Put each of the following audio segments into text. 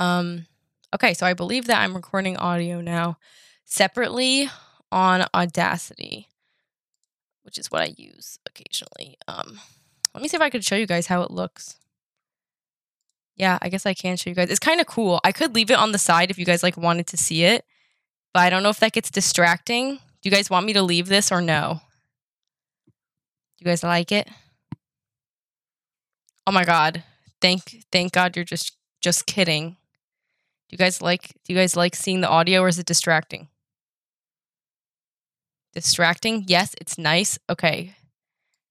Um, okay, so I believe that I'm recording audio now separately on Audacity, which is what I use occasionally. Um, let me see if I could show you guys how it looks. Yeah, I guess I can show you guys. It's kind of cool. I could leave it on the side if you guys like wanted to see it, but I don't know if that gets distracting. Do you guys want me to leave this or no? Do you guys like it? Oh my god. Thank thank God you're just just kidding. Do you guys like do you guys like seeing the audio or is it distracting? Distracting? Yes, it's nice. Okay.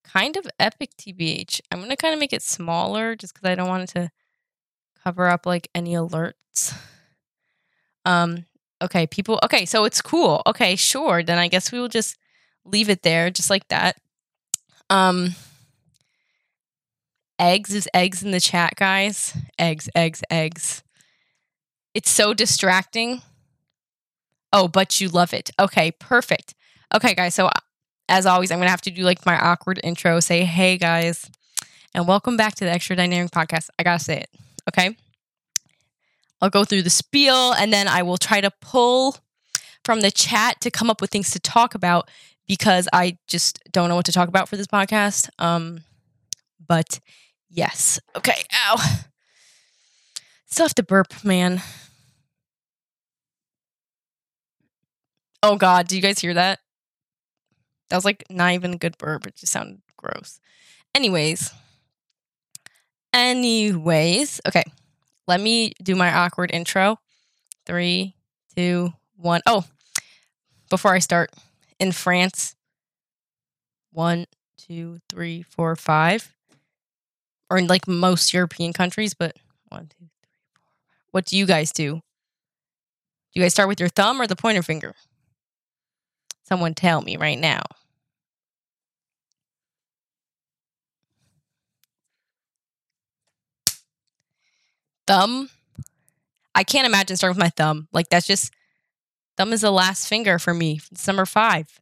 Kind of epic TBH. I'm going to kind of make it smaller just cuz I don't want it to cover up like any alerts. Um okay, people okay, so it's cool. Okay, sure. Then I guess we will just leave it there just like that. Um eggs is eggs in the chat, guys. Eggs, eggs, eggs. It's so distracting. Oh, but you love it. Okay, perfect. Okay, guys. So, as always, I'm going to have to do like my awkward intro say, hey, guys, and welcome back to the Extra Dynamic Podcast. I got to say it. Okay. I'll go through the spiel and then I will try to pull from the chat to come up with things to talk about because I just don't know what to talk about for this podcast. Um, but yes. Okay. Ow. Still have to burp, man. Oh God, do you guys hear that? That was like not even a good burp. It just sounded gross. Anyways. Anyways. Okay. Let me do my awkward intro. Three, two, one. Oh, before I start, in France, one, two, three, four, five, or in like most European countries, but one, two, three, four. What do you guys do? Do you guys start with your thumb or the pointer finger? Someone tell me right now. Thumb. I can't imagine starting with my thumb. Like that's just thumb is the last finger for me. It's number five.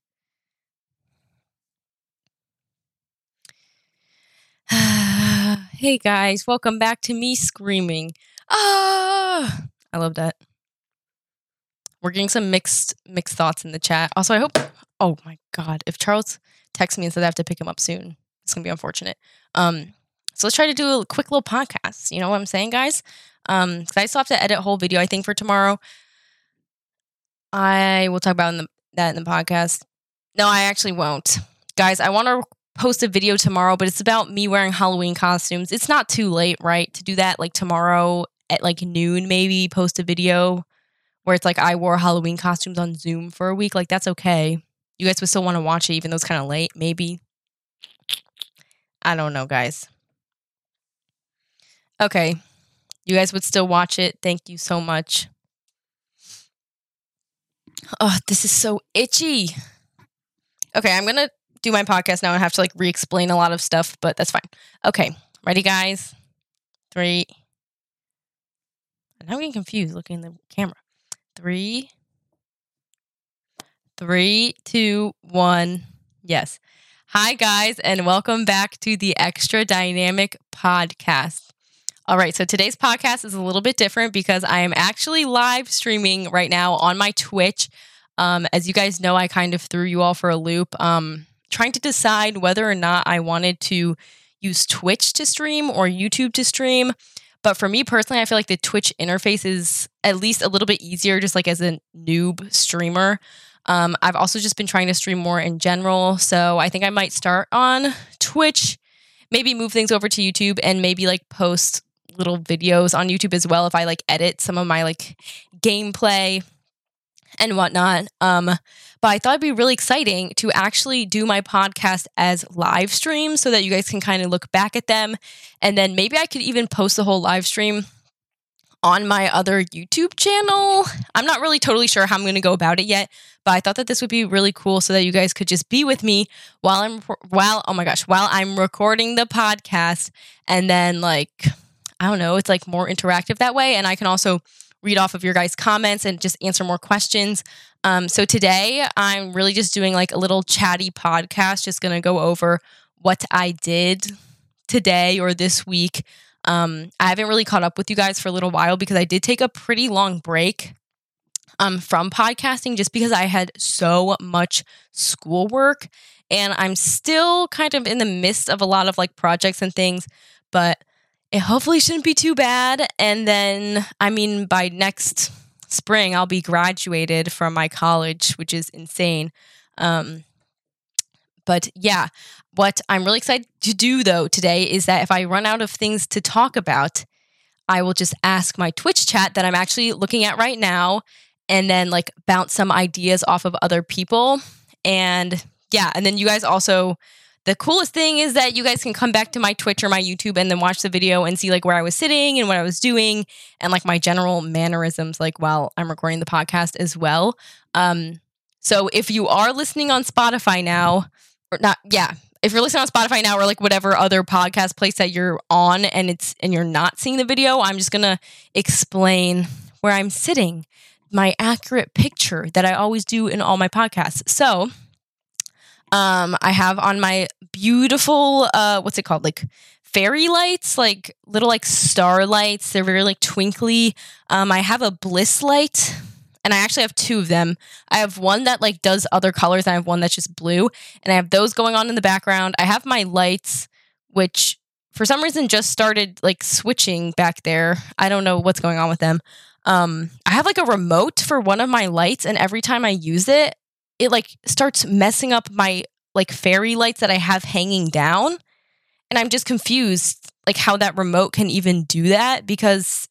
hey guys, welcome back to me screaming. Ah, I love that. We're getting some mixed mixed thoughts in the chat. Also, I hope. Oh my god, if Charles texts me and says I have to pick him up soon, it's gonna be unfortunate. Um, so let's try to do a quick little podcast. You know what I'm saying, guys? Um, because I still have to edit a whole video. I think for tomorrow. I will talk about in the, that in the podcast. No, I actually won't, guys. I want to post a video tomorrow, but it's about me wearing Halloween costumes. It's not too late, right, to do that. Like tomorrow at like noon, maybe post a video where it's like I wore Halloween costumes on Zoom for a week. Like that's okay. You guys would still want to watch it, even though it's kind of late. Maybe. I don't know, guys. Okay. You guys would still watch it. Thank you so much. Oh, this is so itchy. Okay, I'm going to do my podcast now and have to like re explain a lot of stuff, but that's fine. Okay, ready, guys? Three. I'm getting confused looking at the camera. Three, three, two, one. Yes. Hi, guys, and welcome back to the Extra Dynamic Podcast. All right, so today's podcast is a little bit different because I am actually live streaming right now on my Twitch. Um, as you guys know, I kind of threw you all for a loop, um, trying to decide whether or not I wanted to use Twitch to stream or YouTube to stream. But for me personally, I feel like the Twitch interface is at least a little bit easier, just like as a noob streamer. Um, I've also just been trying to stream more in general. So I think I might start on Twitch, maybe move things over to YouTube, and maybe like post little videos on YouTube as well if I like edit some of my like gameplay and whatnot. Um, but I thought it'd be really exciting to actually do my podcast as live streams so that you guys can kind of look back at them. And then maybe I could even post the whole live stream on my other YouTube channel. I'm not really totally sure how I'm going to go about it yet, but I thought that this would be really cool so that you guys could just be with me while I'm while oh my gosh, while I'm recording the podcast and then like I don't know, it's like more interactive that way. And I can also read off of your guys' comments and just answer more questions. Um, so today I'm really just doing like a little chatty podcast, just gonna go over what I did today or this week. Um, I haven't really caught up with you guys for a little while because I did take a pretty long break um, from podcasting just because I had so much schoolwork and I'm still kind of in the midst of a lot of like projects and things, but it hopefully shouldn't be too bad. And then, I mean, by next spring, I'll be graduated from my college, which is insane. Um, but yeah, what I'm really excited to do though today is that if I run out of things to talk about, I will just ask my Twitch chat that I'm actually looking at right now and then like bounce some ideas off of other people. And yeah, and then you guys also the coolest thing is that you guys can come back to my Twitch or my YouTube and then watch the video and see like where I was sitting and what I was doing and like my general mannerisms like while I'm recording the podcast as well. Um so if you are listening on Spotify now or not yeah, if you're listening on Spotify now or like whatever other podcast place that you're on and it's and you're not seeing the video, I'm just to explain where I'm sitting, my accurate picture that I always do in all my podcasts. So, um, I have on my beautiful, uh, what's it called? Like fairy lights, like little like star lights. They're very like twinkly. Um, I have a bliss light and I actually have two of them. I have one that like does other colors and I have one that's just blue and I have those going on in the background. I have my lights which for some reason just started like switching back there. I don't know what's going on with them. Um I have like a remote for one of my lights and every time I use it, it like starts messing up my like fairy lights that I have hanging down. And I'm just confused like how that remote can even do that because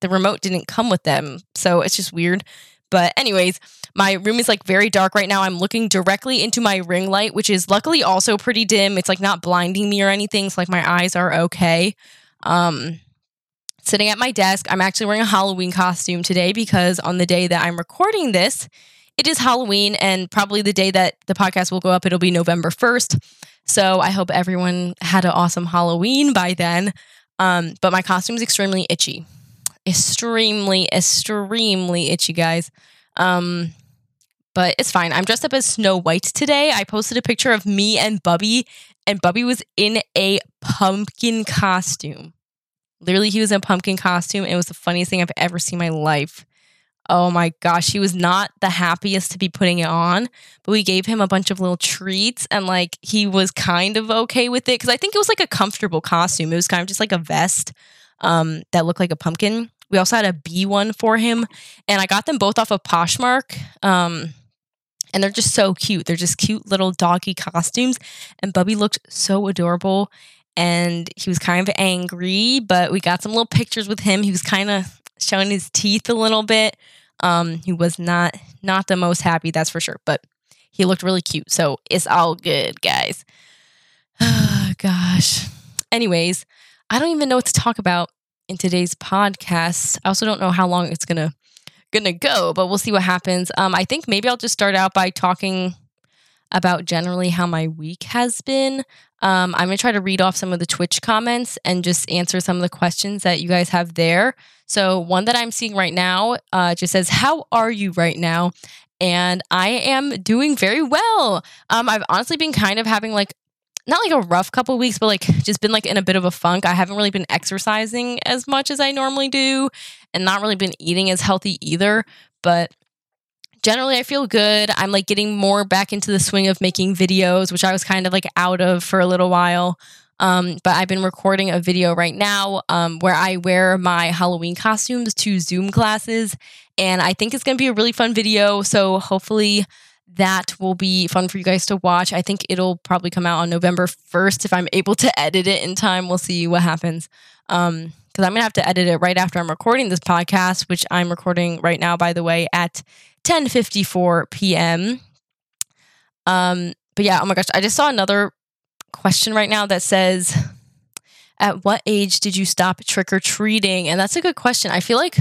the remote didn't come with them. So it's just weird. But anyways, my room is like very dark right now. I'm looking directly into my ring light, which is luckily also pretty dim. It's like not blinding me or anything. So like my eyes are okay. Um sitting at my desk, I'm actually wearing a Halloween costume today because on the day that I'm recording this, it is Halloween, and probably the day that the podcast will go up, it'll be November 1st. So I hope everyone had an awesome Halloween by then. Um, but my costume is extremely itchy. Extremely, extremely itchy, guys. Um, but it's fine. I'm dressed up as Snow White today. I posted a picture of me and Bubby, and Bubby was in a pumpkin costume. Literally, he was in a pumpkin costume. It was the funniest thing I've ever seen in my life. Oh my gosh, he was not the happiest to be putting it on, but we gave him a bunch of little treats and like he was kind of okay with it because I think it was like a comfortable costume. It was kind of just like a vest um, that looked like a pumpkin. We also had a bee one for him, and I got them both off of Poshmark. Um, and they're just so cute. They're just cute little doggy costumes. And Bubby looked so adorable. And he was kind of angry, but we got some little pictures with him. He was kind of showing his teeth a little bit. Um, he was not not the most happy, that's for sure, but he looked really cute. So it's all good, guys. Oh, gosh. Anyways, I don't even know what to talk about in today's podcast. I also don't know how long it's gonna gonna go, but we'll see what happens. Um, I think maybe I'll just start out by talking about generally how my week has been. Um, I'm to try to read off some of the Twitch comments and just answer some of the questions that you guys have there. So, one that I'm seeing right now uh, just says, How are you right now? And I am doing very well. Um, I've honestly been kind of having like, not like a rough couple weeks, but like just been like in a bit of a funk. I haven't really been exercising as much as I normally do and not really been eating as healthy either. But generally I feel good. I'm like getting more back into the swing of making videos, which I was kind of like out of for a little while. Um, but I've been recording a video right now um, where I wear my Halloween costumes to Zoom classes. And I think it's going to be a really fun video. So hopefully that will be fun for you guys to watch. I think it'll probably come out on November 1st if I'm able to edit it in time. We'll see what happens. Um, because I'm gonna have to edit it right after I'm recording this podcast, which I'm recording right now, by the way, at 10:54 p.m. Um, but yeah, oh my gosh, I just saw another question right now that says, "At what age did you stop trick or treating?" And that's a good question. I feel like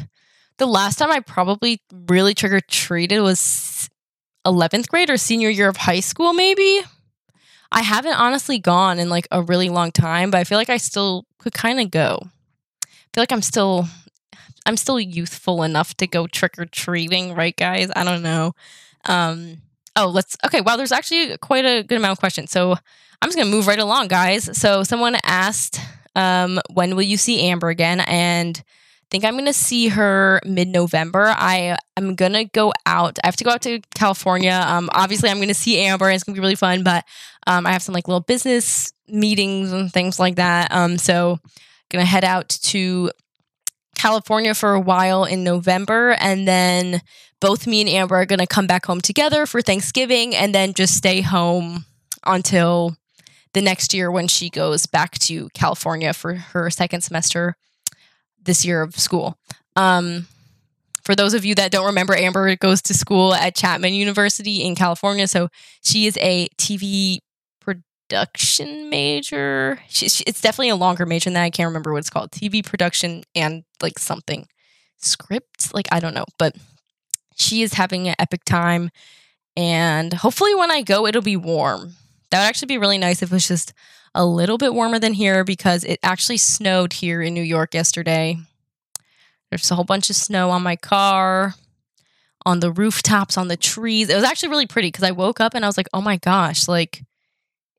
the last time I probably really trick or treated was 11th grade or senior year of high school, maybe. I haven't honestly gone in like a really long time, but I feel like I still could kind of go. I feel like I'm still I'm still youthful enough to go trick or treating, right, guys? I don't know. Um, oh, let's. Okay, wow. There's actually quite a good amount of questions, so I'm just gonna move right along, guys. So someone asked um, when will you see Amber again? And I think I'm gonna see her mid November. I am gonna go out. I have to go out to California. Um, obviously, I'm gonna see Amber, and it's gonna be really fun. But um, I have some like little business meetings and things like that. Um, so gonna head out to California for a while in November, and then both me and Amber are gonna come back home together for Thanksgiving, and then just stay home until the next year when she goes back to California for her second semester this year of school. Um, for those of you that don't remember, Amber goes to school at Chapman University in California. So she is a TV production major. She, she, it's definitely a longer major than that. I can't remember what it's called. TV production and like something script. Like, I don't know. But she is having an epic time. And hopefully, when I go, it'll be warm. That would actually be really nice if it was just a little bit warmer than here because it actually snowed here in New York yesterday. There's a whole bunch of snow on my car, on the rooftops, on the trees. It was actually really pretty because I woke up and I was like, oh my gosh, like,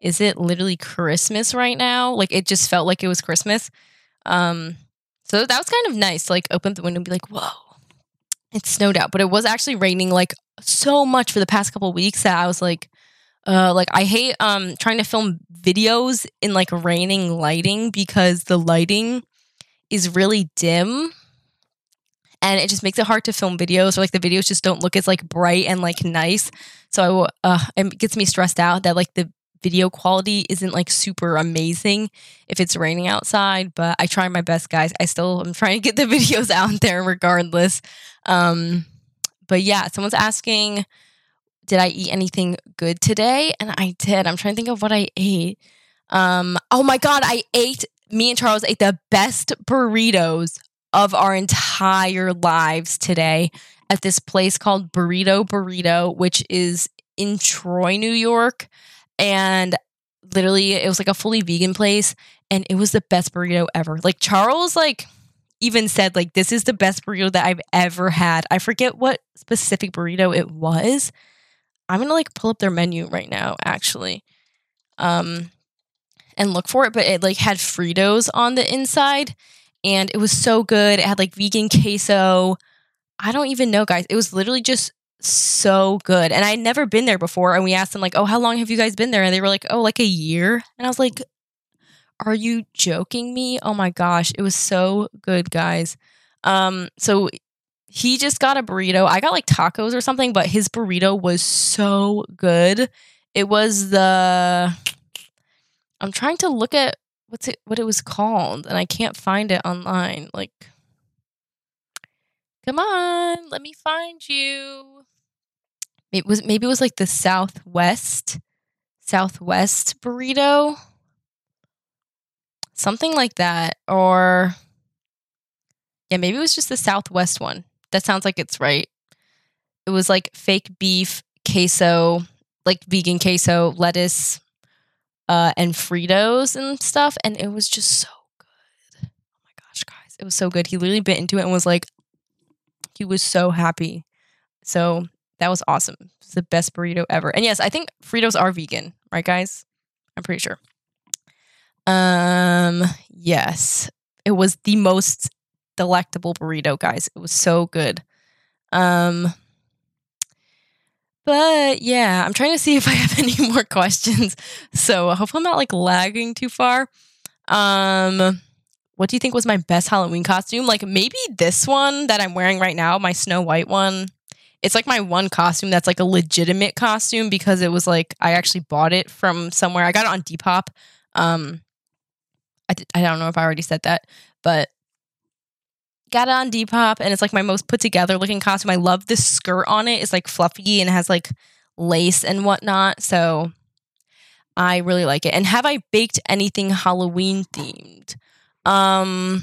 is it literally Christmas right now? Like, it just felt like it was Christmas. Um, so that was kind of nice. Like, open the window and be like, whoa, it snowed out. But it was actually raining like so much for the past couple weeks that I was like, uh, like I hate um trying to film videos in like raining lighting because the lighting is really dim and it just makes it hard to film videos or like the videos just don't look as like bright and like nice so I, uh, it gets me stressed out that like the video quality isn't like super amazing if it's raining outside but i try my best guys i still am trying to get the videos out there regardless um but yeah someone's asking did I eat anything good today? And I did. I'm trying to think of what I ate. Um, oh my God, I ate, me and Charles ate the best burritos of our entire lives today at this place called Burrito Burrito, which is in Troy, New York. And literally, it was like a fully vegan place. And it was the best burrito ever. Like, Charles, like, even said like this is the best burrito that I've ever had. I forget what specific burrito it was, I'm gonna like pull up their menu right now, actually, um, and look for it. But it like had Fritos on the inside, and it was so good. It had like vegan queso. I don't even know, guys. It was literally just so good. And I'd never been there before. And we asked them like, "Oh, how long have you guys been there?" And they were like, "Oh, like a year." And I was like, "Are you joking me? Oh my gosh, it was so good, guys." Um, so he just got a burrito. I got like tacos or something, but his burrito was so good. It was the I'm trying to look at what's it what it was called and I can't find it online. Like Come on, let me find you. It was maybe it was like the Southwest Southwest burrito. Something like that or yeah, maybe it was just the Southwest one. That sounds like it's right. It was like fake beef, queso, like vegan queso, lettuce, uh, and Fritos and stuff. And it was just so good. Oh my gosh, guys. It was so good. He literally bit into it and was like, he was so happy. So that was awesome. It's the best burrito ever. And yes, I think Fritos are vegan, right, guys? I'm pretty sure. Um, yes. It was the most delectable burrito, guys. It was so good. Um, but yeah, I'm trying to see if I have any more questions. So I hope I'm not like lagging too far. Um, what do you think was my best Halloween costume? Like maybe this one that I'm wearing right now, my Snow White one. It's like my one costume that's like a legitimate costume because it was like I actually bought it from somewhere. I got it on Depop. Um, I, I don't know if I already said that, but got it on Depop and it's like my most put together looking costume. I love the skirt on it. It's like fluffy and has like lace and whatnot. So I really like it. And have I baked anything Halloween themed? Um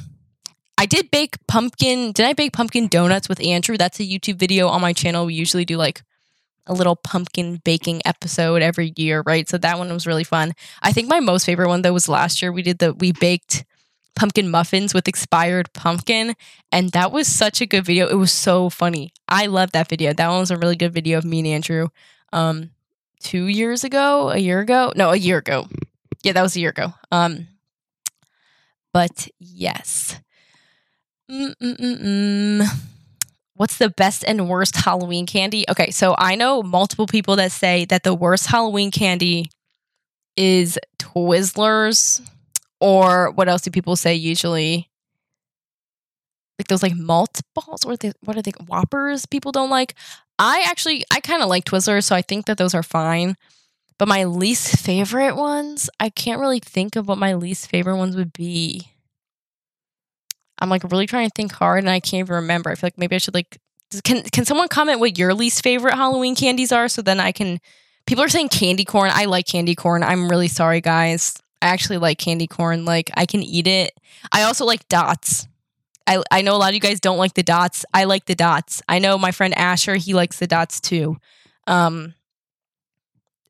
I did bake pumpkin. Did I bake pumpkin donuts with Andrew? That's a YouTube video on my channel. We usually do like a little pumpkin baking episode every year, right? So that one was really fun. I think my most favorite one though was last year. We did the we baked pumpkin muffins with expired pumpkin. And that was such a good video. It was so funny. I love that video. That one was a really good video of me and Andrew. Um, two years ago, a year ago, no, a year ago. Yeah, that was a year ago. Um, But yes. Mm-mm-mm-mm. What's the best and worst Halloween candy? Okay, so I know multiple people that say that the worst Halloween candy is Twizzlers, or what else do people say usually? Like those like malt balls, or they, what are they? Whoppers. People don't like. I actually I kind of like Twizzlers, so I think that those are fine. But my least favorite ones, I can't really think of what my least favorite ones would be. I'm like really trying to think hard and I can't even remember. I feel like maybe I should like can can someone comment what your least favorite Halloween candies are so then I can people are saying candy corn. I like candy corn. I'm really sorry guys. I actually like candy corn. Like I can eat it. I also like dots. I I know a lot of you guys don't like the dots. I like the dots. I know my friend Asher, he likes the dots too. Um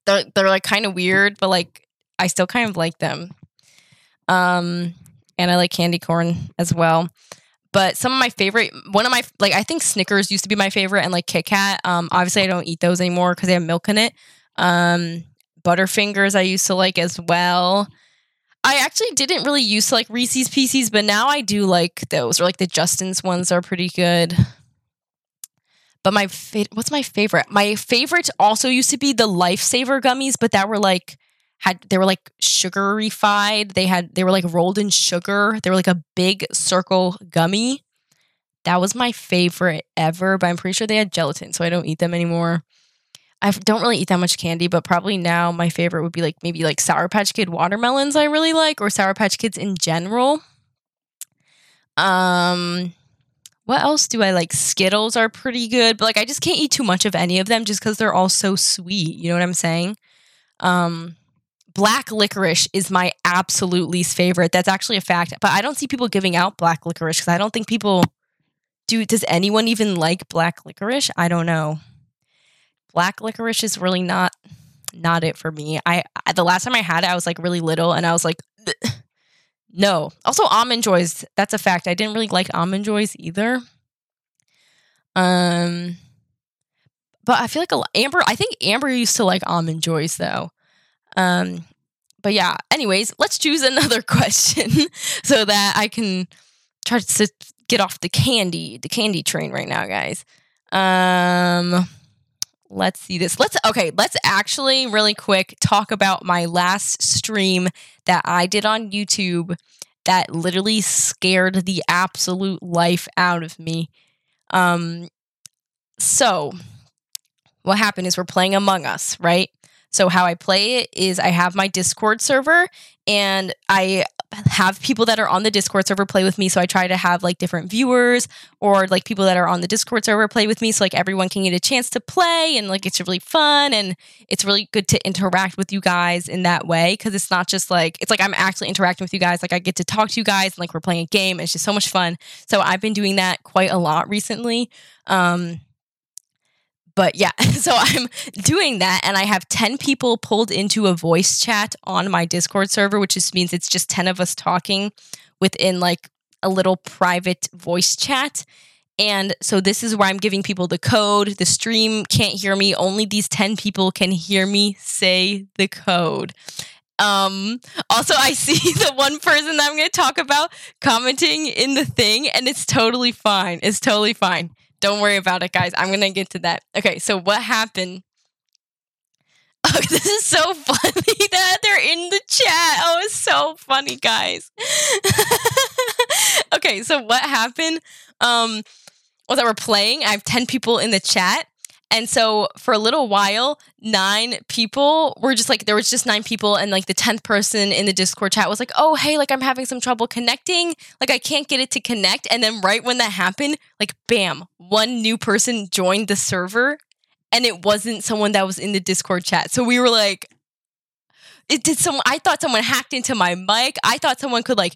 they're they're like kind of weird, but like I still kind of like them. Um and I like candy corn as well. But some of my favorite, one of my like, I think Snickers used to be my favorite, and like Kit Kat. Um, obviously I don't eat those anymore because they have milk in it. Um, Butterfingers I used to like as well. I actually didn't really used to like Reese's Pieces, but now I do like those. Or like the Justin's ones are pretty good. But my fa- what's my favorite? My favorite also used to be the Lifesaver gummies, but that were like had they were like sugarified. They had they were like rolled in sugar. They were like a big circle gummy. That was my favorite ever, but I'm pretty sure they had gelatin, so I don't eat them anymore. I don't really eat that much candy, but probably now my favorite would be like maybe like Sour Patch Kid watermelons I really like or Sour Patch Kids in general. Um what else do I like? Skittles are pretty good, but like I just can't eat too much of any of them just cuz they're all so sweet, you know what I'm saying? Um black licorice is my absolute least favorite. That's actually a fact. But I don't see people giving out black licorice because I don't think people do. Does anyone even like black licorice? I don't know. Black licorice is really not not it for me. I, I the last time I had it, I was like really little, and I was like, no. Also, almond joys. That's a fact. I didn't really like almond joys either. Um, but I feel like a, Amber. I think Amber used to like almond joys though. Um, but yeah, anyways, let's choose another question so that I can try to get off the candy, the candy train right now, guys. Um, let's see this. Let's okay, let's actually really quick talk about my last stream that I did on YouTube that literally scared the absolute life out of me. Um so what happened is we're playing Among Us, right? So, how I play it is I have my Discord server and I have people that are on the Discord server play with me. So, I try to have like different viewers or like people that are on the Discord server play with me. So, like everyone can get a chance to play and like it's really fun and it's really good to interact with you guys in that way because it's not just like, it's like I'm actually interacting with you guys. Like, I get to talk to you guys and like we're playing a game. it's just so much fun. So, I've been doing that quite a lot recently. Um, but yeah, so I'm doing that and I have 10 people pulled into a voice chat on my Discord server, which just means it's just 10 of us talking within like a little private voice chat. And so this is where I'm giving people the code. The stream can't hear me. Only these 10 people can hear me say the code. Um, also, I see the one person that I'm going to talk about commenting in the thing, and it's totally fine. It's totally fine. Don't worry about it, guys. I'm to get to that. Okay, so what happened? Oh, this is so funny that they're in the chat. Oh, it's so funny, guys. okay, so what happened? Um, was that we're playing. I have 10 people in the chat. And so for a little while, nine people were just like, there was just nine people. And like the 10th person in the Discord chat was like, oh, hey, like I'm having some trouble connecting. Like I can't get it to connect. And then right when that happened, like bam, one new person joined the server and it wasn't someone that was in the Discord chat. So we were like, it did some I thought someone hacked into my mic. I thought someone could like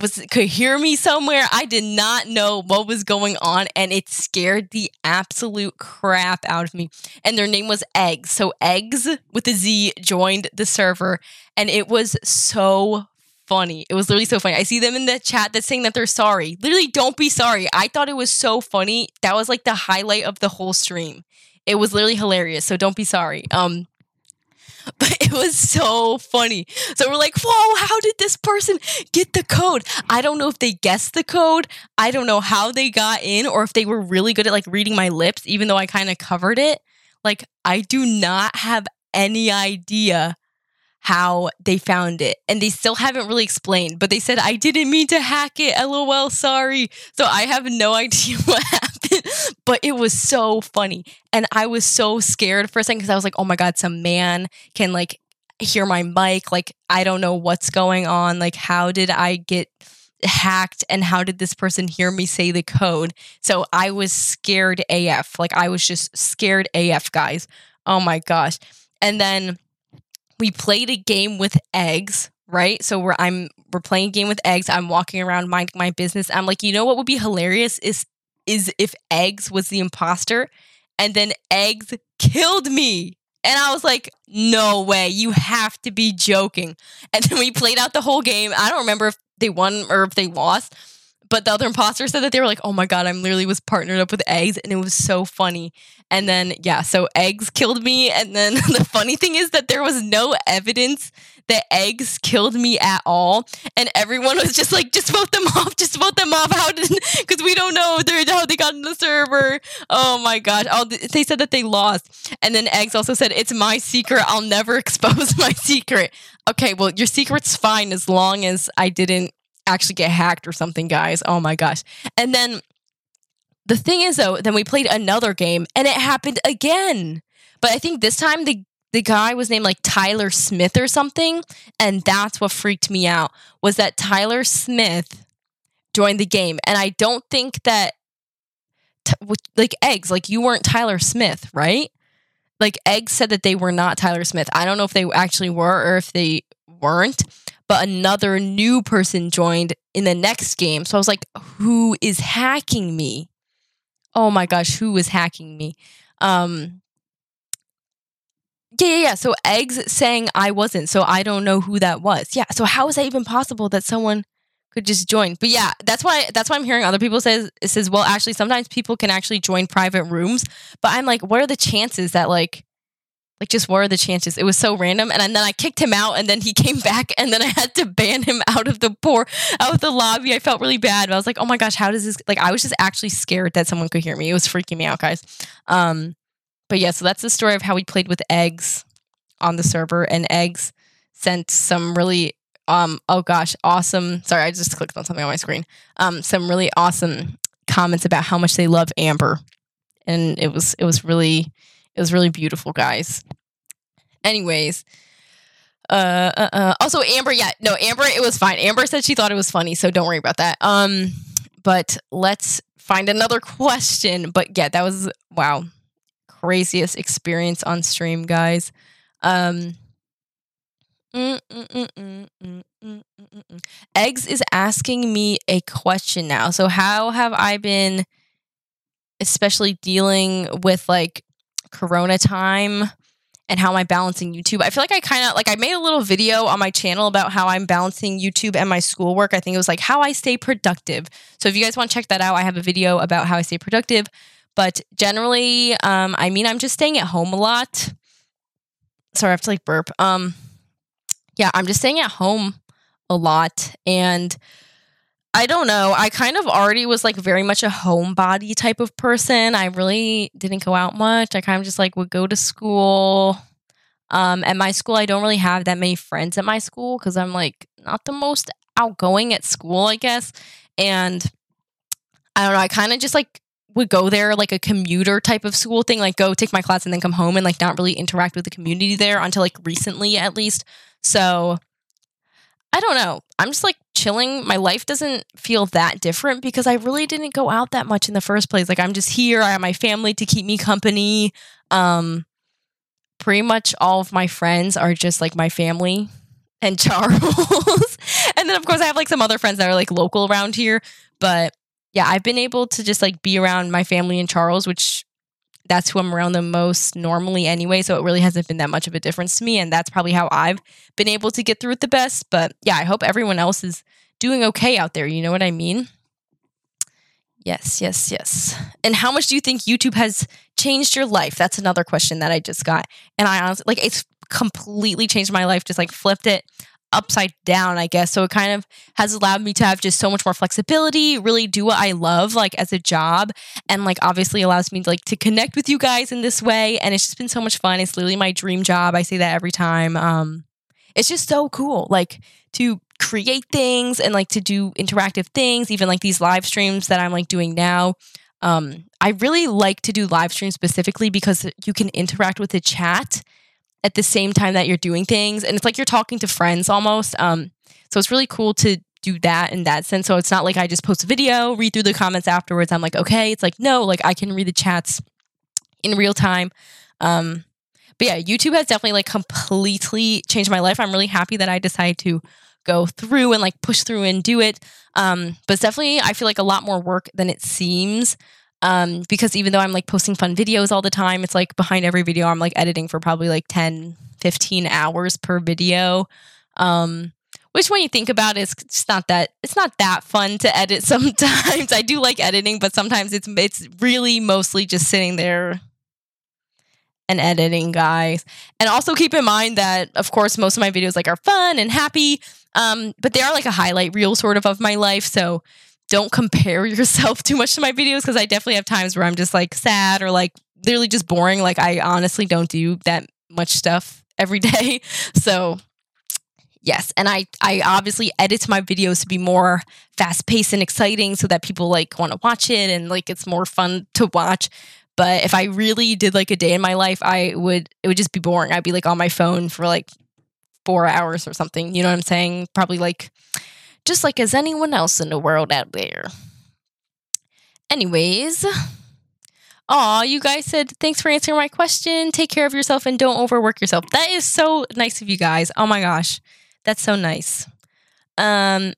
was could hear me somewhere. I did not know what was going on and it scared the absolute crap out of me. And their name was Eggs. So Eggs with a Z joined the server and it was so funny. It was literally so funny. I see them in the chat that's saying that they're sorry. Literally don't be sorry. I thought it was so funny. That was like the highlight of the whole stream. It was literally hilarious. So don't be sorry. Um but it was so funny. So we're like, whoa, how did this person get the code? I don't know if they guessed the code. I don't know how they got in or if they were really good at like reading my lips, even though I kind of covered it. Like, I do not have any idea how they found it. And they still haven't really explained, but they said, I didn't mean to hack it. LOL, sorry. So I have no idea what happened, but it was so funny. And I was so scared for a second because I was like, oh my God, some man can like hear my mic. Like, I don't know what's going on. Like, how did I get hacked and how did this person hear me say the code? So I was scared AF. Like, I was just scared AF, guys. Oh my gosh. And then we played a game with eggs, right? So we're I'm we're playing a game with eggs. I'm walking around minding my business. I'm like, you know what would be hilarious is is if eggs was the imposter and then eggs killed me. And I was like, no way, you have to be joking. And then we played out the whole game. I don't remember if they won or if they lost, but the other imposter said that they were like, oh my God, I'm literally was partnered up with eggs. And it was so funny. And then, yeah, so eggs killed me. And then the funny thing is that there was no evidence that eggs killed me at all. And everyone was just like, just vote them off, just vote them off. How did, because we don't know how they got in the server. Oh my gosh. Oh, they said that they lost. And then eggs also said, it's my secret. I'll never expose my secret. Okay, well, your secret's fine as long as I didn't actually get hacked or something, guys. Oh my gosh. And then the thing is though, then we played another game and it happened again. But I think this time the the guy was named like Tyler Smith or something, and that's what freaked me out was that Tyler Smith joined the game, and I don't think that like eggs, like you weren't Tyler Smith, right? Like eggs said that they were not Tyler Smith. I don't know if they actually were or if they weren't, but another new person joined in the next game. So I was like, who is hacking me? Oh my gosh, who is hacking me? Um yeah, yeah, yeah. So eggs saying I wasn't. So I don't know who that was. Yeah. So how is that even possible that someone could just join? But yeah, that's why that's why I'm hearing other people says it says, well, actually sometimes people can actually join private rooms. But I'm like, what are the chances that like like, just what are the chances? It was so random. And, then I kicked him out, and then he came back, and then I had to ban him out of the poor out of the lobby. I felt really bad. I was like, oh my gosh, how does this? Like, I was just actually scared that someone could hear me. It was freaking me out, guys. Um, but yeah, so that's the story of how we played with eggs on the server, and eggs sent some really um oh gosh awesome sorry i just clicked on something on my screen um some really awesome comments about how much they love amber and it was it was really it was really beautiful, guys. Anyways, uh, uh, uh, also Amber, yeah, no, Amber, it was fine. Amber said she thought it was funny, so don't worry about that. Um, but let's find another question. But yeah, that was wow, craziest experience on stream, guys. Um, mm mm mm, Eggs is asking me a question now. So how have I been, especially dealing with like corona time and how am I balancing YouTube. I feel like I kind of like I made a little video on my channel about how I'm balancing YouTube and my schoolwork. I think it was like how I stay productive. So if you guys want to check that out, I have a video about how I stay productive. But generally, um, I mean, I'm just staying at home a lot. Sorry, I have to like burp. Um, yeah, I'm just staying at home a lot and I don't know. I kind of already was like very much a homebody type of person. I really didn't go out much. I kind of just like would go to school. Um, at my school, I don't really have that many friends at my school because I'm like not the most outgoing at school, I guess. And I don't know. I kind of just like would go there like a commuter type of school thing, like go take my class and then come home and like not really interact with the community there until like recently at least. So I don't know. I'm just like chilling. My life doesn't feel that different because I really didn't go out that much in the first place. Like I'm just here. I have my family to keep me company. Um pretty much all of my friends are just like my family and Charles. and then of course I have like some other friends that are like local around here, but yeah, I've been able to just like be around my family and Charles, which that's who I'm around the most normally anyway. So it really hasn't been that much of a difference to me. And that's probably how I've been able to get through it the best. But yeah, I hope everyone else is doing okay out there. You know what I mean? Yes, yes, yes. And how much do you think YouTube has changed your life? That's another question that I just got. And I honestly, like, it's completely changed my life, just like flipped it upside down, I guess. So it kind of has allowed me to have just so much more flexibility, really do what I love like as a job and like obviously allows me to, like to connect with you guys in this way and it's just been so much fun. It's literally my dream job. I say that every time. Um it's just so cool like to create things and like to do interactive things, even like these live streams that I'm like doing now. Um I really like to do live streams specifically because you can interact with the chat at the same time that you're doing things and it's like you're talking to friends almost um so it's really cool to do that in that sense. So it's not like i just post a video read through the comments afterwards. I'm like okay it's like no like i can read the chats in real time um but yeah youtube has definitely like completely changed my life. I'm really happy that i decided to go through and like push through and do it um but it's definitely i feel like a lot more work than it seems um, because even though I'm like posting fun videos all the time, it's like behind every video, I'm like editing for probably like 10, 15 hours per video. Um, which when you think about it, it's just not that it's not that fun to edit sometimes. I do like editing, but sometimes it's it's really mostly just sitting there and editing, guys. And also keep in mind that of course most of my videos like are fun and happy. Um, but they are like a highlight reel sort of of my life. So don't compare yourself too much to my videos because I definitely have times where I'm just like sad or like literally just boring. Like I honestly don't do that much stuff every day. So yes, and I I obviously edit my videos to be more fast paced and exciting so that people like want to watch it and like it's more fun to watch. But if I really did like a day in my life, I would it would just be boring. I'd be like on my phone for like 4 hours or something. You know what I'm saying? Probably like just like as anyone else in the world out there. Anyways, Aw, you guys said thanks for answering my question. Take care of yourself and don't overwork yourself. That is so nice of you guys. Oh my gosh. That's so nice. Um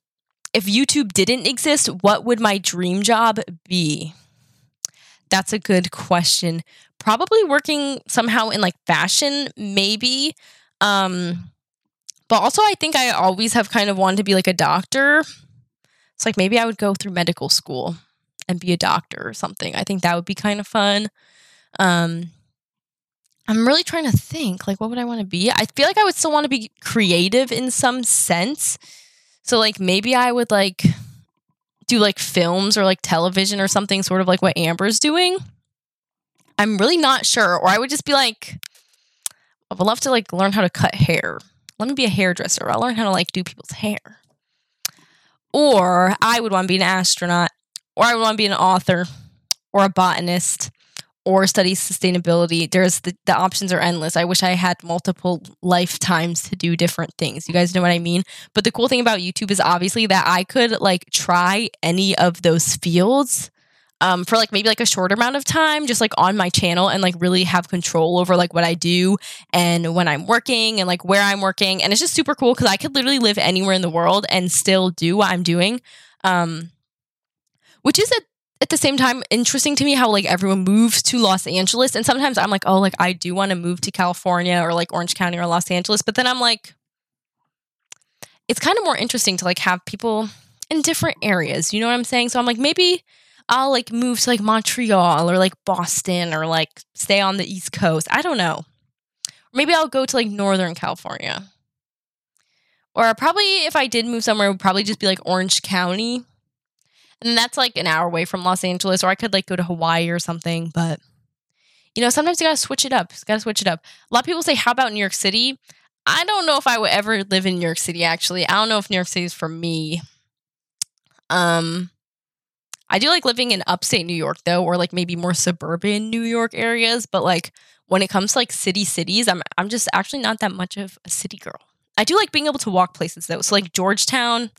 if YouTube didn't exist, what would my dream job be? That's a good question. Probably working somehow in like fashion, maybe. Um but also, I think I always have kind of wanted to be like a doctor. It's like maybe I would go through medical school and be a doctor or something. I think that would be kind of fun. Um, I'm really trying to think like what would I want to be? I feel like I would still want to be creative in some sense. So like maybe I would like do like films or like television or something sort of like what Amber's doing. I'm really not sure or I would just be like I would love to like learn how to cut hair let me be a hairdresser. I'll learn how to like do people's hair. Or I would want to be an astronaut, or I would want to be an author, or a botanist, or study sustainability. There's the, the options are endless. I wish I had multiple lifetimes to do different things. You guys know what I mean? But the cool thing about YouTube is obviously that I could like try any of those fields um, for like maybe like a short amount of time, just like on my channel and like really have control over like what I do and when I'm working and like where I'm working. And it's just super cool because I could literally live anywhere in the world and still do what I'm doing. Um, which is at, at the same time interesting to me how like everyone moves to Los Angeles. And sometimes I'm like, oh, like I do want to move to California or like Orange County or Los Angeles. But then I'm like, it's kind of more interesting to like have people in different areas. You know what I'm saying? So I'm like, maybe I'll like move to like Montreal or like Boston or like stay on the East Coast. I don't know. Maybe I'll go to like Northern California. Or probably if I did move somewhere, it would probably just be like Orange County. And that's like an hour away from Los Angeles. Or I could like go to Hawaii or something. But you know, sometimes you gotta switch it up. You gotta switch it up. A lot of people say, How about New York City? I don't know if I would ever live in New York City actually. I don't know if New York City is for me. Um I do like living in upstate New York though, or like maybe more suburban New York areas. But like when it comes to like city cities, I'm I'm just actually not that much of a city girl. I do like being able to walk places though. So like Georgetown,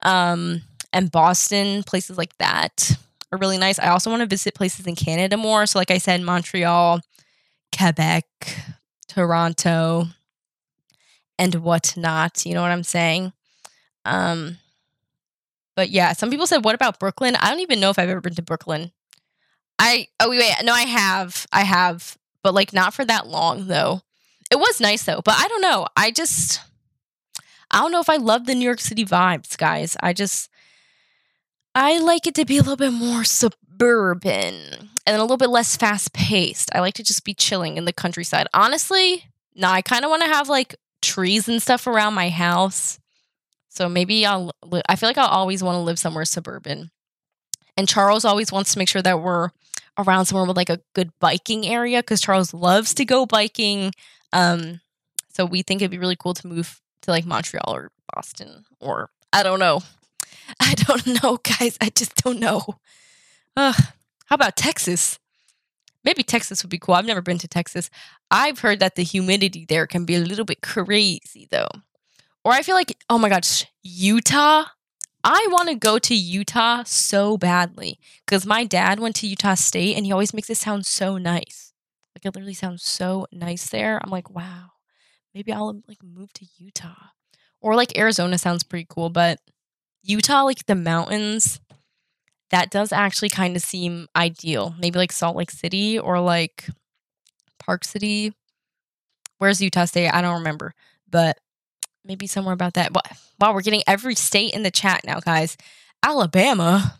um, and Boston, places like that are really nice. I also want to visit places in Canada more. So like I said, Montreal, Quebec, Toronto, and whatnot. You know what I'm saying? Um, but yeah, some people said, "What about Brooklyn?" I don't even know if I've ever been to Brooklyn. I oh wait, no, I have, I have, but like not for that long though. It was nice though, but I don't know. I just I don't know if I love the New York City vibes, guys. I just I like it to be a little bit more suburban and a little bit less fast paced. I like to just be chilling in the countryside. Honestly, Now I kind of want to have like trees and stuff around my house. So maybe I'll I feel like I'll always want to live somewhere suburban. And Charles always wants to make sure that we're around somewhere with like a good biking area cuz Charles loves to go biking. Um so we think it'd be really cool to move to like Montreal or Boston or I don't know. I don't know, guys. I just don't know. How about Texas? Maybe Texas would be cool. I've never been to Texas. I've heard that the humidity there can be a little bit crazy though. Or I feel like, oh my gosh, Utah. I want to go to Utah so badly because my dad went to Utah State and he always makes it sound so nice. Like it literally sounds so nice there. I'm like, wow, maybe I'll like move to Utah. Or like Arizona sounds pretty cool, but Utah, like the mountains, that does actually kind of seem ideal. Maybe like Salt Lake City or like Park City. Where's Utah State? I don't remember, but maybe somewhere about that. But Wow, we're getting every state in the chat now, guys. Alabama.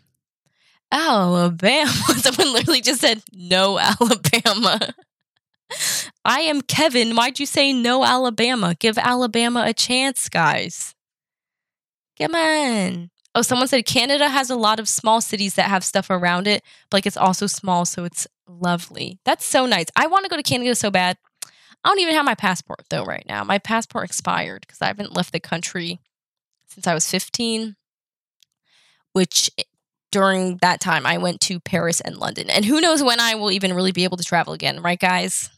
Alabama. Someone literally just said no Alabama. I am Kevin. Why'd you say no Alabama? Give Alabama a chance, guys. Come on. Oh, someone said Canada has a lot of small cities that have stuff around it, but like it's also small, so it's lovely. That's so nice. I want to go to Canada so bad. I don't even have my passport though right now. My passport expired because I haven't left the country since I was 15, which eh, during that time I went to Paris and London. And who knows when I will even really be able to travel again, right, guys?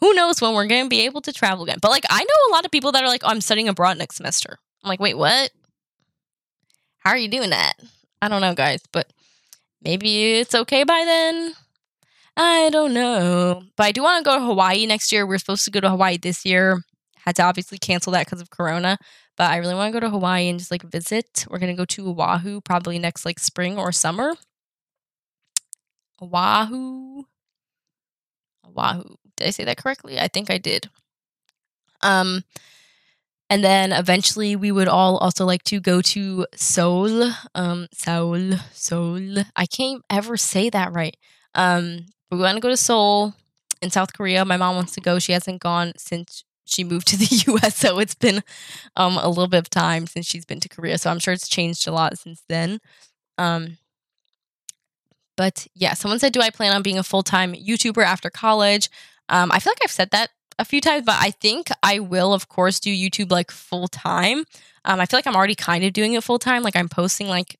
Who knows when we're going to be able to travel again? But like, I know a lot of people that are like, oh, I'm studying abroad next semester. I'm like, wait, what? How are you doing that? I don't know, guys, but maybe it's okay by then. I don't know. But I do want to go to Hawaii next year. We're supposed to go to Hawaii this year. Had to obviously cancel that because of Corona. But I really want to go to Hawaii and just like visit. We're going to go to Oahu probably next like spring or summer. Oahu. Oahu. Did I say that correctly? I think I did. Um, and then eventually we would all also like to go to Seoul. Um, Seoul, Seoul. I can't ever say that right. Um, we want to go to Seoul in South Korea. My mom wants to go. She hasn't gone since she moved to the US. So it's been um, a little bit of time since she's been to Korea. So I'm sure it's changed a lot since then. Um, but yeah, someone said, Do I plan on being a full time YouTuber after college? Um, I feel like I've said that a few times, but I think I will, of course, do YouTube like full time. Um, I feel like I'm already kind of doing it full time. Like I'm posting like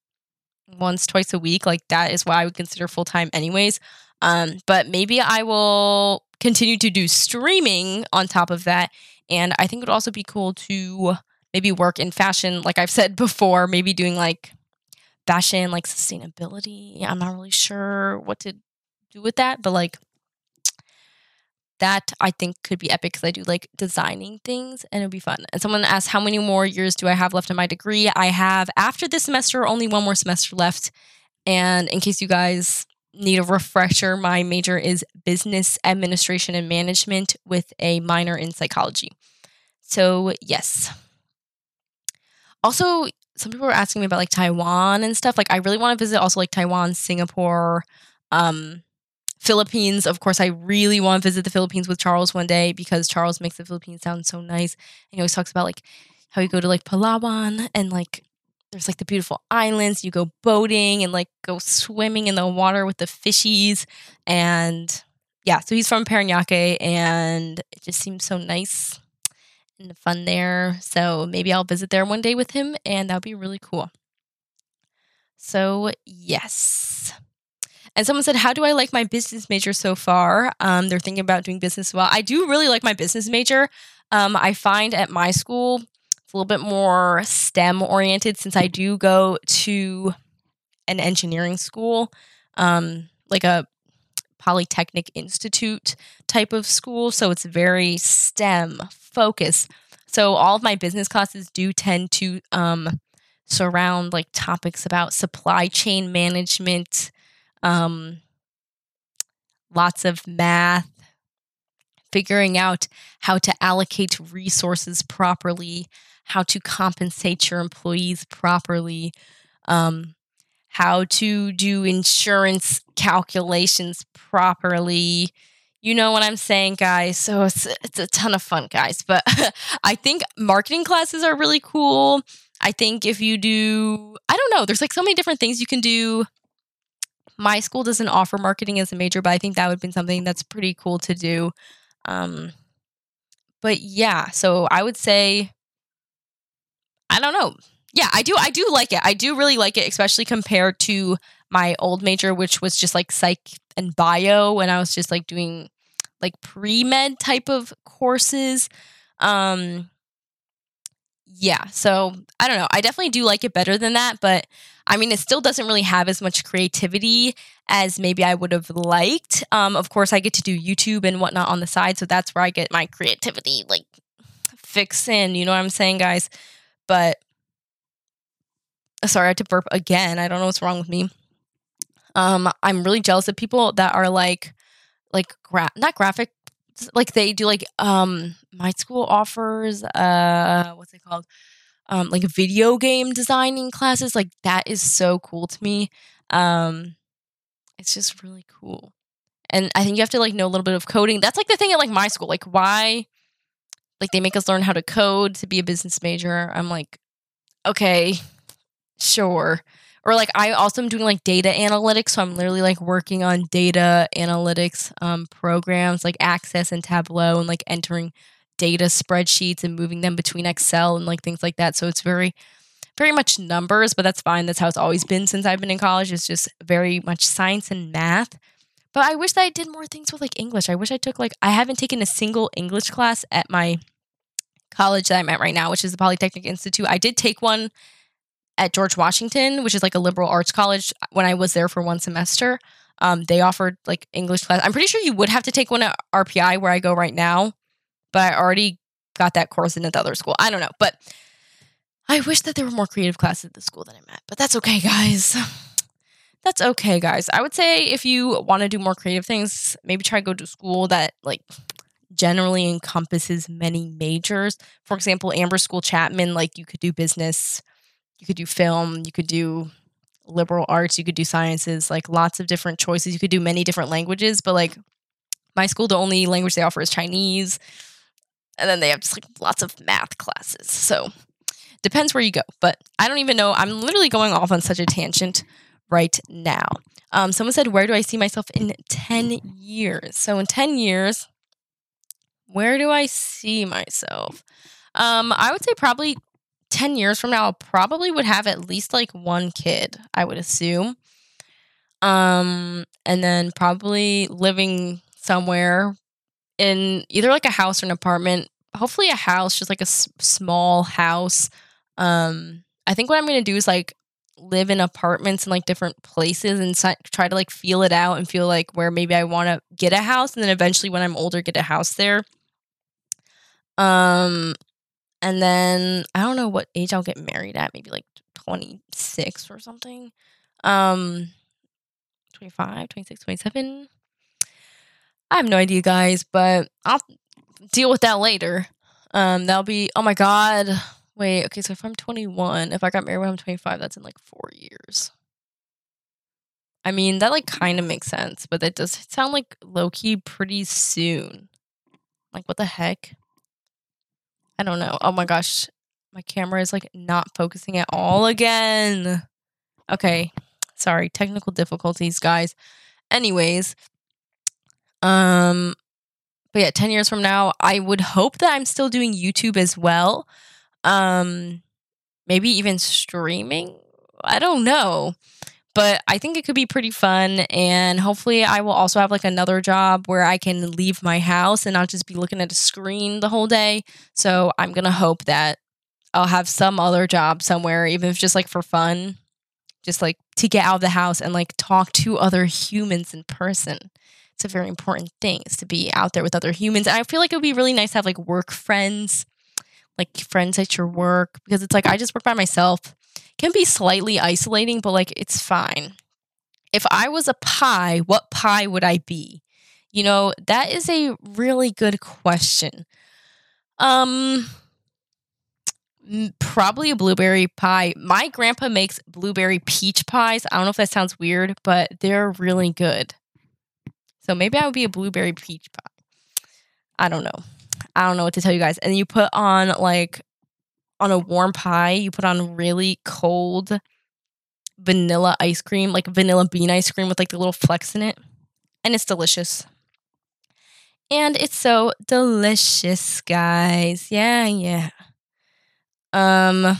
once, twice a week. Like that is what I would consider full time, anyways. Um, but maybe I will continue to do streaming on top of that. And I think it would also be cool to maybe work in fashion, like I've said before, maybe doing like fashion, like sustainability. I'm not really sure what to do with that, but like that I think could be epic because I do like designing things and it'd be fun. And someone asked, How many more years do I have left in my degree? I have, after this semester, only one more semester left. And in case you guys need a refresher, my major is business administration and management with a minor in psychology. So, yes. Also, some people were asking me about like Taiwan and stuff. Like, I really want to visit also like Taiwan, Singapore, um, Philippines, of course, I really want to visit the Philippines with Charles one day because Charles makes the Philippines sound so nice. And he always talks about like how you go to like Palawan and like there's like the beautiful islands. You go boating and like go swimming in the water with the fishies. And yeah, so he's from Paranaque and it just seems so nice and fun there. So maybe I'll visit there one day with him and that'll be really cool. So, yes. And someone said, How do I like my business major so far? Um, they're thinking about doing business well. I do really like my business major. Um, I find at my school it's a little bit more STEM oriented since I do go to an engineering school, um, like a Polytechnic Institute type of school. So it's very STEM focused. So all of my business classes do tend to um, surround like topics about supply chain management, um, lots of math, figuring out how to allocate resources properly, how to compensate your employees properly, um, how to do insurance calculations properly. You know what I'm saying, guys. So it's it's a ton of fun, guys. But I think marketing classes are really cool. I think if you do, I don't know, there's like so many different things you can do. My school doesn't offer marketing as a major, but I think that would be something that's pretty cool to do. Um, but yeah, so I would say, I don't know. Yeah, I do. I do like it. I do really like it, especially compared to my old major, which was just like psych and bio, and I was just like doing like pre med type of courses. Um, yeah, so I don't know. I definitely do like it better than that, but I mean, it still doesn't really have as much creativity as maybe I would have liked. Um, of course, I get to do YouTube and whatnot on the side, so that's where I get my creativity like fix in. You know what I'm saying, guys? But sorry, I had to burp again. I don't know what's wrong with me. Um, I'm really jealous of people that are like, like gra- not graphic like they do like um my school offers uh what's it called? Um like video game designing classes like that is so cool to me. Um it's just really cool. And i think you have to like know a little bit of coding. That's like the thing at like my school. Like why like they make us learn how to code to be a business major i'm like okay sure or like I also am doing like data analytics. So I'm literally like working on data analytics um, programs like Access and Tableau and like entering data spreadsheets and moving them between Excel and like things like that. So it's very, very much numbers, but that's fine. That's how it's always been since I've been in college. It's just very much science and math. But I wish that I did more things with like English. I wish I took like, I haven't taken a single English class at my college that I'm at right now, which is the Polytechnic Institute. I did take one at George Washington, which is like a liberal arts college, when I was there for one semester, um, they offered like English class. I'm pretty sure you would have to take one at RPI where I go right now, but I already got that course in another school. I don't know, but I wish that there were more creative classes at the school that I'm at, but that's okay, guys. That's okay, guys. I would say if you want to do more creative things, maybe try to go to school that like generally encompasses many majors. For example, Amber School Chapman, like you could do business, you could do film, you could do liberal arts, you could do sciences, like lots of different choices. You could do many different languages, but like my school, the only language they offer is Chinese. And then they have just like lots of math classes. So depends where you go. But I don't even know. I'm literally going off on such a tangent right now. Um, someone said, Where do I see myself in 10 years? So in 10 years, where do I see myself? Um, I would say probably 10 years from now, I probably would have at least like one kid, I would assume. Um, and then probably living somewhere in either like a house or an apartment, hopefully a house, just like a s- small house. Um, I think what I'm going to do is like live in apartments in like different places and si- try to like feel it out and feel like where maybe I want to get a house and then eventually when I'm older get a house there. Um and then I don't know what age I'll get married at, maybe like 26 or something. Um 25, 26, 27. I have no idea, guys, but I'll deal with that later. Um that'll be oh my god. Wait, okay, so if I'm 21, if I got married when I'm 25, that's in like 4 years. I mean, that like kind of makes sense, but that does sound like low key pretty soon. Like what the heck? I don't know. Oh my gosh. My camera is like not focusing at all again. Okay. Sorry, technical difficulties, guys. Anyways, um but yeah, 10 years from now, I would hope that I'm still doing YouTube as well. Um maybe even streaming. I don't know but I think it could be pretty fun. And hopefully, I will also have like another job where I can leave my house and not just be looking at a screen the whole day. So I'm going to hope that I'll have some other job somewhere, even if just like for fun, just like to get out of the house and like talk to other humans in person. It's a very important thing is to be out there with other humans. And I feel like it would be really nice to have like work friends, like friends at your work, because it's like I just work by myself can be slightly isolating, but like it's fine. If I was a pie, what pie would I be? You know, that is a really good question. Um probably a blueberry pie. My grandpa makes blueberry peach pies. I don't know if that sounds weird, but they're really good. So maybe I would be a blueberry peach pie. I don't know. I don't know what to tell you guys. And you put on like on a warm pie, you put on really cold vanilla ice cream, like vanilla bean ice cream with like the little flecks in it. And it's delicious. And it's so delicious, guys. Yeah, yeah. Um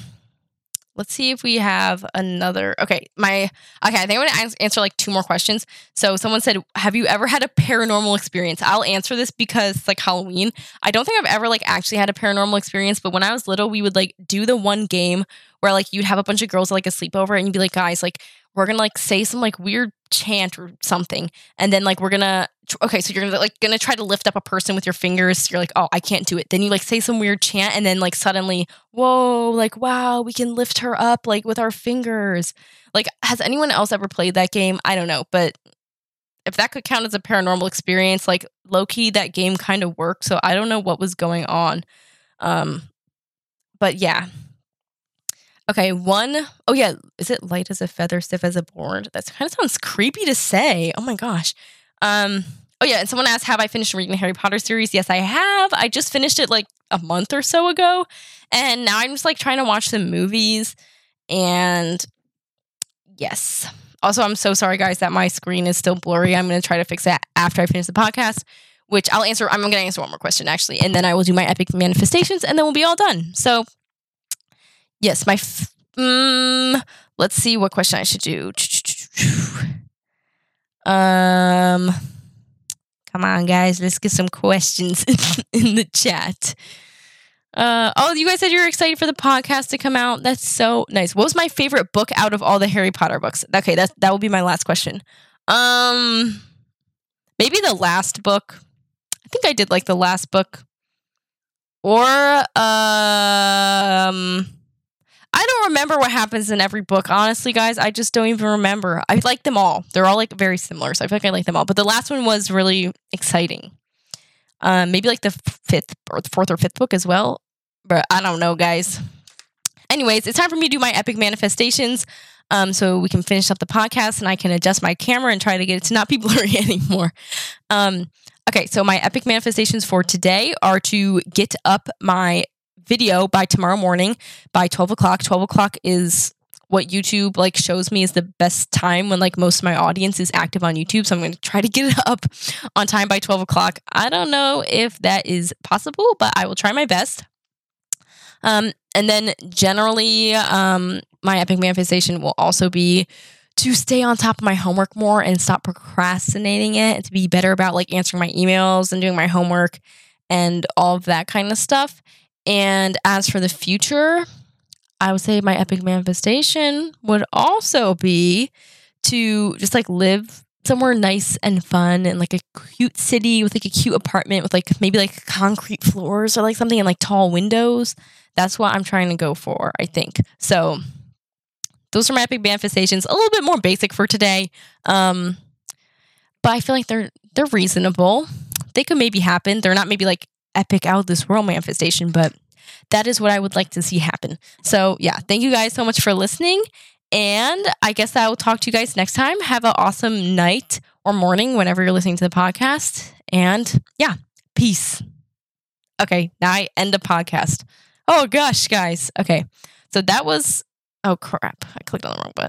let's see if we have another okay my okay i think i'm to answer like two more questions. So someone said have you ever had a paranormal experience? I'll answer this because like halloween. I don't think i've ever like actually had a paranormal experience but when i was little we would like do the one game where like you'd have a bunch of girls like a sleepover and you'd be like guys like we're gonna like say some like weird chant or something and then like we're gonna okay so you're like gonna try to lift up a person with your fingers you're like oh i can't do it then you like say some weird chant and then like suddenly whoa like wow we can lift her up like with our fingers like has anyone else ever played that game i don't know but if that could count as a paranormal experience like low-key that game kind of worked so i don't know what was going on um but yeah Okay, one oh yeah, is it light as a feather, stiff as a board? That kind of sounds creepy to say. Oh my gosh. Um, oh yeah, and someone asked, have I finished reading the Harry Potter series? Yes, I have. I just finished it like a month or so ago, and now I'm just like trying to watch the movies. And yes. Also, I'm so sorry, guys, that my screen is still blurry. I'm going to try to fix that after I finish the podcast, which I'll answer. I'm going to answer one more question actually, and then I will do my epic manifestations, and then we'll be all done. So Yes, my. F- mm, let's see what question I should do. Um, come on, guys, let's get some questions in the chat. Uh, oh, you guys said you were excited for the podcast to come out. That's so nice. What was my favorite book out of all the Harry Potter books? Okay, that that will be my last question. Um, maybe the last book. I think I did like the last book. Or um I don't remember what happens in every book. Honestly, guys, I just don't even remember. I like them all. They're all like very similar, so I feel like I like them all. But the last one was really exciting. Um, maybe like the fifth or the fourth or fifth book as well. But I don't know, guys. Anyways, it's time for me to do my epic manifestations. Um, so we can finish up the podcast and I can adjust my camera and try to get it to not be blurry anymore. Um, okay, so my epic manifestations for today are to get up my video by tomorrow morning by 12 o'clock. 12 o'clock is what YouTube like shows me is the best time when like most of my audience is active on YouTube. So I'm going to try to get it up on time by 12 o'clock. I don't know if that is possible, but I will try my best. Um, and then generally, um, my epic manifestation will also be to stay on top of my homework more and stop procrastinating it and to be better about like answering my emails and doing my homework and all of that kind of stuff. And as for the future, I would say my epic manifestation would also be to just like live somewhere nice and fun and like a cute city with like a cute apartment with like maybe like concrete floors or like something and like tall windows. That's what I'm trying to go for, I think. So those are my epic manifestations. A little bit more basic for today. Um, but I feel like they're they're reasonable. They could maybe happen. They're not maybe like epic out of this world manifestation, but that is what I would like to see happen. So, yeah, thank you guys so much for listening. And I guess I will talk to you guys next time. Have an awesome night or morning whenever you're listening to the podcast. And yeah, peace. Okay, now I end the podcast. Oh gosh, guys. Okay, so that was, oh crap, I clicked on the wrong button.